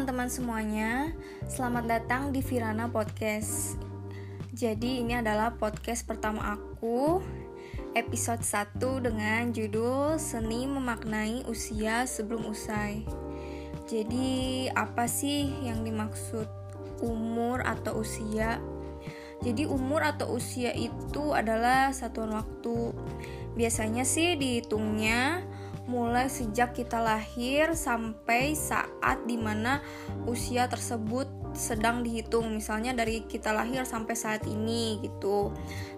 teman-teman semuanya, selamat datang di Virana Podcast. Jadi ini adalah podcast pertama aku, episode 1 dengan judul Seni Memaknai Usia Sebelum Usai. Jadi apa sih yang dimaksud umur atau usia? Jadi umur atau usia itu adalah satuan waktu. Biasanya sih dihitungnya mulai sejak kita lahir sampai saat di mana usia tersebut sedang dihitung. Misalnya dari kita lahir sampai saat ini gitu.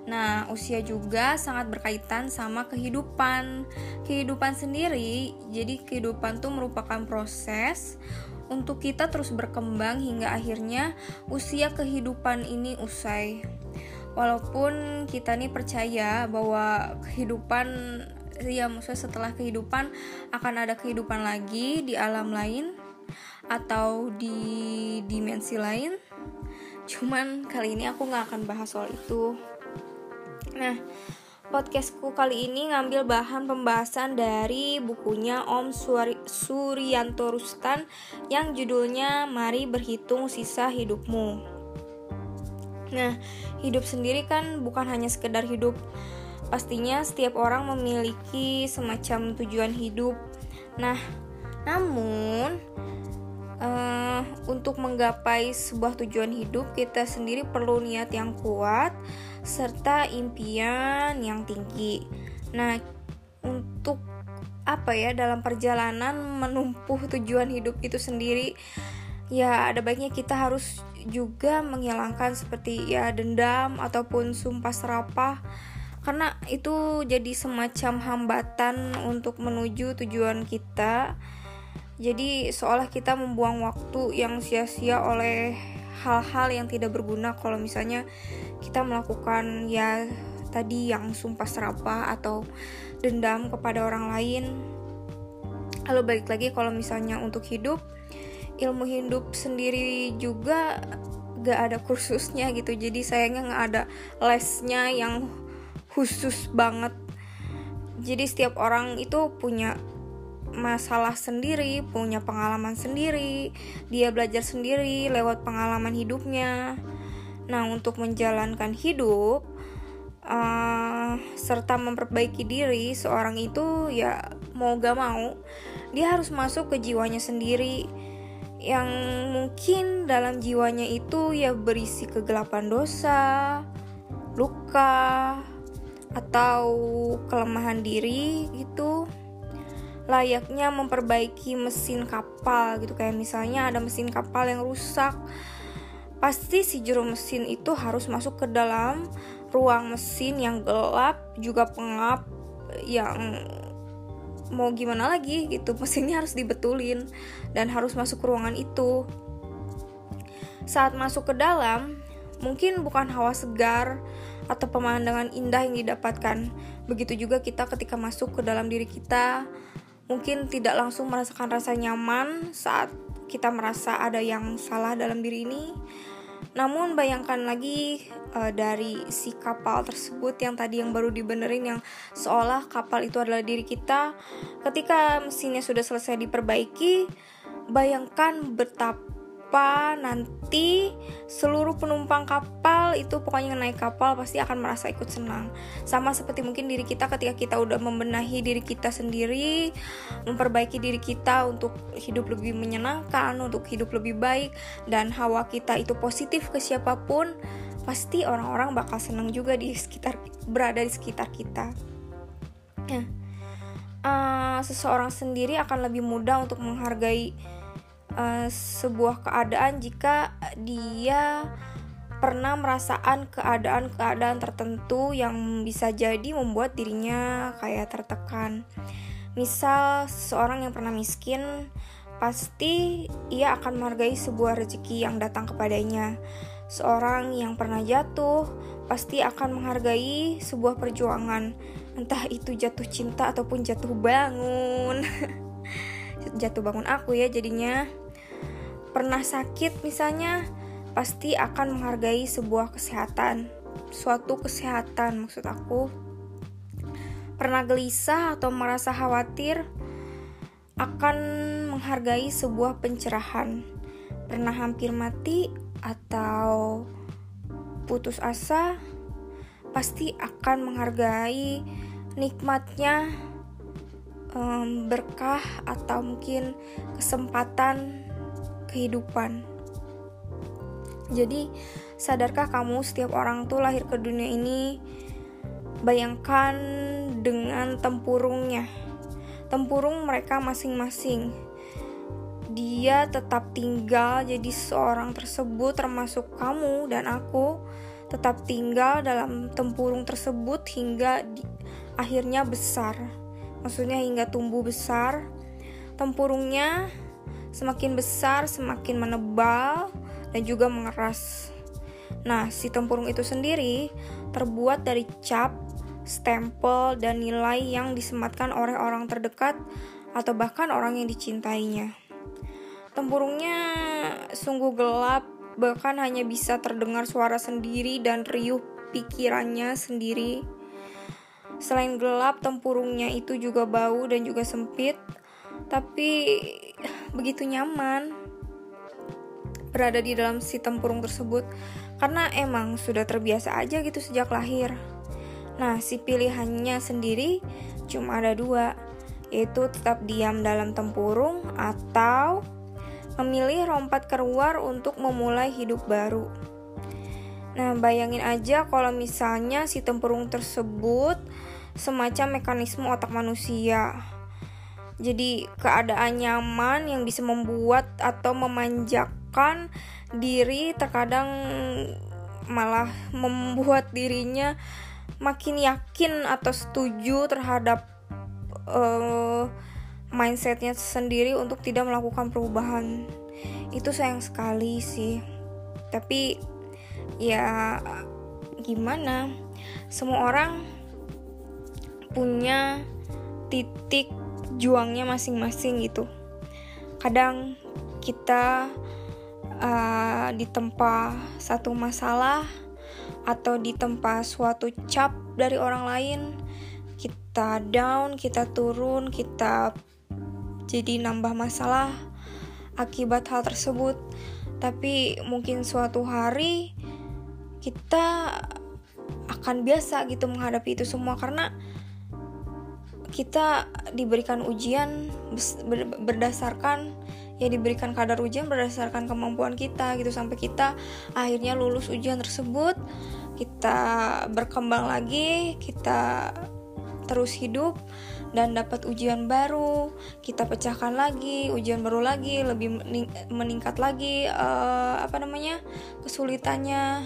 Nah usia juga sangat berkaitan sama kehidupan. Kehidupan sendiri jadi kehidupan tuh merupakan proses untuk kita terus berkembang hingga akhirnya usia kehidupan ini usai. Walaupun kita nih percaya bahwa kehidupan ya maksudnya setelah kehidupan akan ada kehidupan lagi di alam lain atau di dimensi lain cuman kali ini aku nggak akan bahas soal itu nah podcastku kali ini ngambil bahan pembahasan dari bukunya Om Suryanto Rustan yang judulnya Mari Berhitung Sisa Hidupmu. Nah, hidup sendiri kan bukan hanya sekedar hidup Pastinya setiap orang memiliki semacam tujuan hidup. Nah, namun uh, untuk menggapai sebuah tujuan hidup kita sendiri perlu niat yang kuat serta impian yang tinggi. Nah, untuk apa ya dalam perjalanan menumpuh tujuan hidup itu sendiri ya ada baiknya kita harus juga menghilangkan seperti ya dendam ataupun sumpah serapah karena itu jadi semacam hambatan untuk menuju tujuan kita. Jadi seolah kita membuang waktu yang sia-sia oleh hal-hal yang tidak berguna. Kalau misalnya kita melakukan ya tadi yang sumpah serapah atau dendam kepada orang lain. Lalu balik lagi kalau misalnya untuk hidup ilmu hidup sendiri juga gak ada kursusnya gitu. Jadi sayangnya gak ada lesnya yang khusus banget jadi setiap orang itu punya masalah sendiri, punya pengalaman sendiri, dia belajar sendiri lewat pengalaman hidupnya. Nah, untuk menjalankan hidup uh, serta memperbaiki diri, seorang itu ya mau gak mau, dia harus masuk ke jiwanya sendiri yang mungkin dalam jiwanya itu ya berisi kegelapan dosa, luka, atau kelemahan diri gitu layaknya memperbaiki mesin kapal gitu. Kayak misalnya ada mesin kapal yang rusak pasti si juru mesin itu harus masuk ke dalam ruang mesin yang gelap juga pengap yang mau gimana lagi gitu. Mesinnya harus dibetulin dan harus masuk ke ruangan itu. Saat masuk ke dalam mungkin bukan hawa segar atau pemandangan indah yang didapatkan. Begitu juga kita ketika masuk ke dalam diri kita, mungkin tidak langsung merasakan rasa nyaman saat kita merasa ada yang salah dalam diri ini. Namun bayangkan lagi uh, dari si kapal tersebut yang tadi yang baru dibenerin yang seolah kapal itu adalah diri kita. Ketika mesinnya sudah selesai diperbaiki, bayangkan betapa apa nanti seluruh penumpang kapal itu pokoknya naik kapal pasti akan merasa ikut senang. Sama seperti mungkin diri kita ketika kita udah membenahi diri kita sendiri memperbaiki diri kita untuk hidup lebih menyenangkan untuk hidup lebih baik dan hawa kita itu positif ke siapa pun pasti orang-orang bakal senang juga di sekitar berada di sekitar kita. Uh, seseorang sendiri akan lebih mudah untuk menghargai uh, sebuah keadaan jika dia pernah merasakan keadaan-keadaan tertentu yang bisa jadi membuat dirinya kayak tertekan. Misal seorang yang pernah miskin pasti ia akan menghargai sebuah rezeki yang datang kepadanya. Seorang yang pernah jatuh pasti akan menghargai sebuah perjuangan, entah itu jatuh cinta ataupun jatuh bangun. jatuh bangun aku ya jadinya pernah sakit misalnya, pasti akan menghargai sebuah kesehatan, suatu kesehatan maksud aku. Pernah gelisah atau merasa khawatir, akan menghargai sebuah pencerahan. pernah hampir mati atau putus asa, pasti akan menghargai nikmatnya um, berkah atau mungkin kesempatan kehidupan. Jadi, sadarkah kamu setiap orang tuh lahir ke dunia ini bayangkan dengan tempurungnya. Tempurung mereka masing-masing. Dia tetap tinggal jadi seorang tersebut termasuk kamu dan aku tetap tinggal dalam tempurung tersebut hingga di, akhirnya besar. Maksudnya hingga tumbuh besar. Tempurungnya semakin besar, semakin menebal dan juga mengeras. Nah, si tempurung itu sendiri terbuat dari cap, stempel, dan nilai yang disematkan oleh orang terdekat atau bahkan orang yang dicintainya. Tempurungnya sungguh gelap bahkan hanya bisa terdengar suara sendiri dan riuh pikirannya sendiri. Selain gelap, tempurungnya itu juga bau dan juga sempit, tapi begitu nyaman berada di dalam si tempurung tersebut karena emang sudah terbiasa aja gitu sejak lahir. Nah, si pilihannya sendiri cuma ada dua, yaitu tetap diam dalam tempurung atau memilih rompat keluar untuk memulai hidup baru. Nah, bayangin aja kalau misalnya si tempurung tersebut semacam mekanisme otak manusia. Jadi, keadaan nyaman yang bisa membuat atau memanjakan diri terkadang malah membuat dirinya makin yakin atau setuju terhadap uh, mindsetnya sendiri untuk tidak melakukan perubahan. Itu sayang sekali sih. Tapi ya gimana? Semua orang punya titik juangnya masing-masing gitu. Kadang kita uh, ditempa satu masalah atau ditempa suatu cap dari orang lain kita down kita turun kita jadi nambah masalah akibat hal tersebut. Tapi mungkin suatu hari kita akan biasa gitu menghadapi itu semua karena kita diberikan ujian berdasarkan ya diberikan kadar ujian berdasarkan kemampuan kita gitu. Sampai kita akhirnya lulus ujian tersebut kita berkembang lagi kita terus hidup dan dapat ujian baru. Kita pecahkan lagi ujian baru lagi lebih meningkat lagi uh, apa namanya kesulitannya.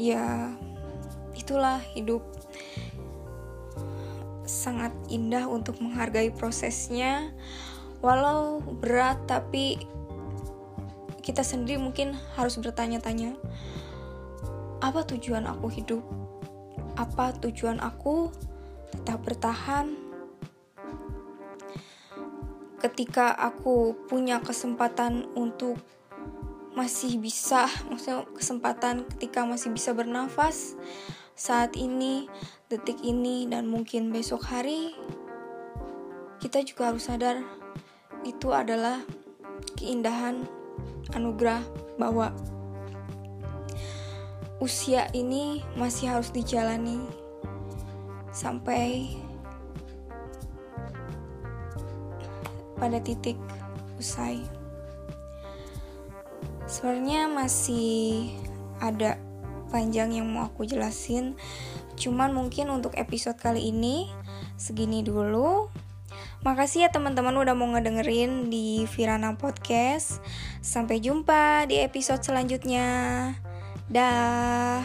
Ya itulah hidup. Sangat indah untuk menghargai prosesnya walau berat tapi kita sendiri mungkin harus bertanya-tanya apa tujuan aku hidup apa tujuan aku tetap bertahan. Ketika aku punya kesempatan untuk masih bisa, maksudnya kesempatan ketika masih bisa bernafas saat ini, detik ini, dan mungkin besok hari, kita juga harus sadar itu adalah keindahan anugerah bahwa usia ini masih harus dijalani sampai pada titik usai. Sebenarnya masih ada panjang yang mau aku jelasin, cuman mungkin untuk episode kali ini segini dulu. Makasih ya teman-teman udah mau ngedengerin di Virana Podcast. Sampai jumpa di episode selanjutnya. Dah.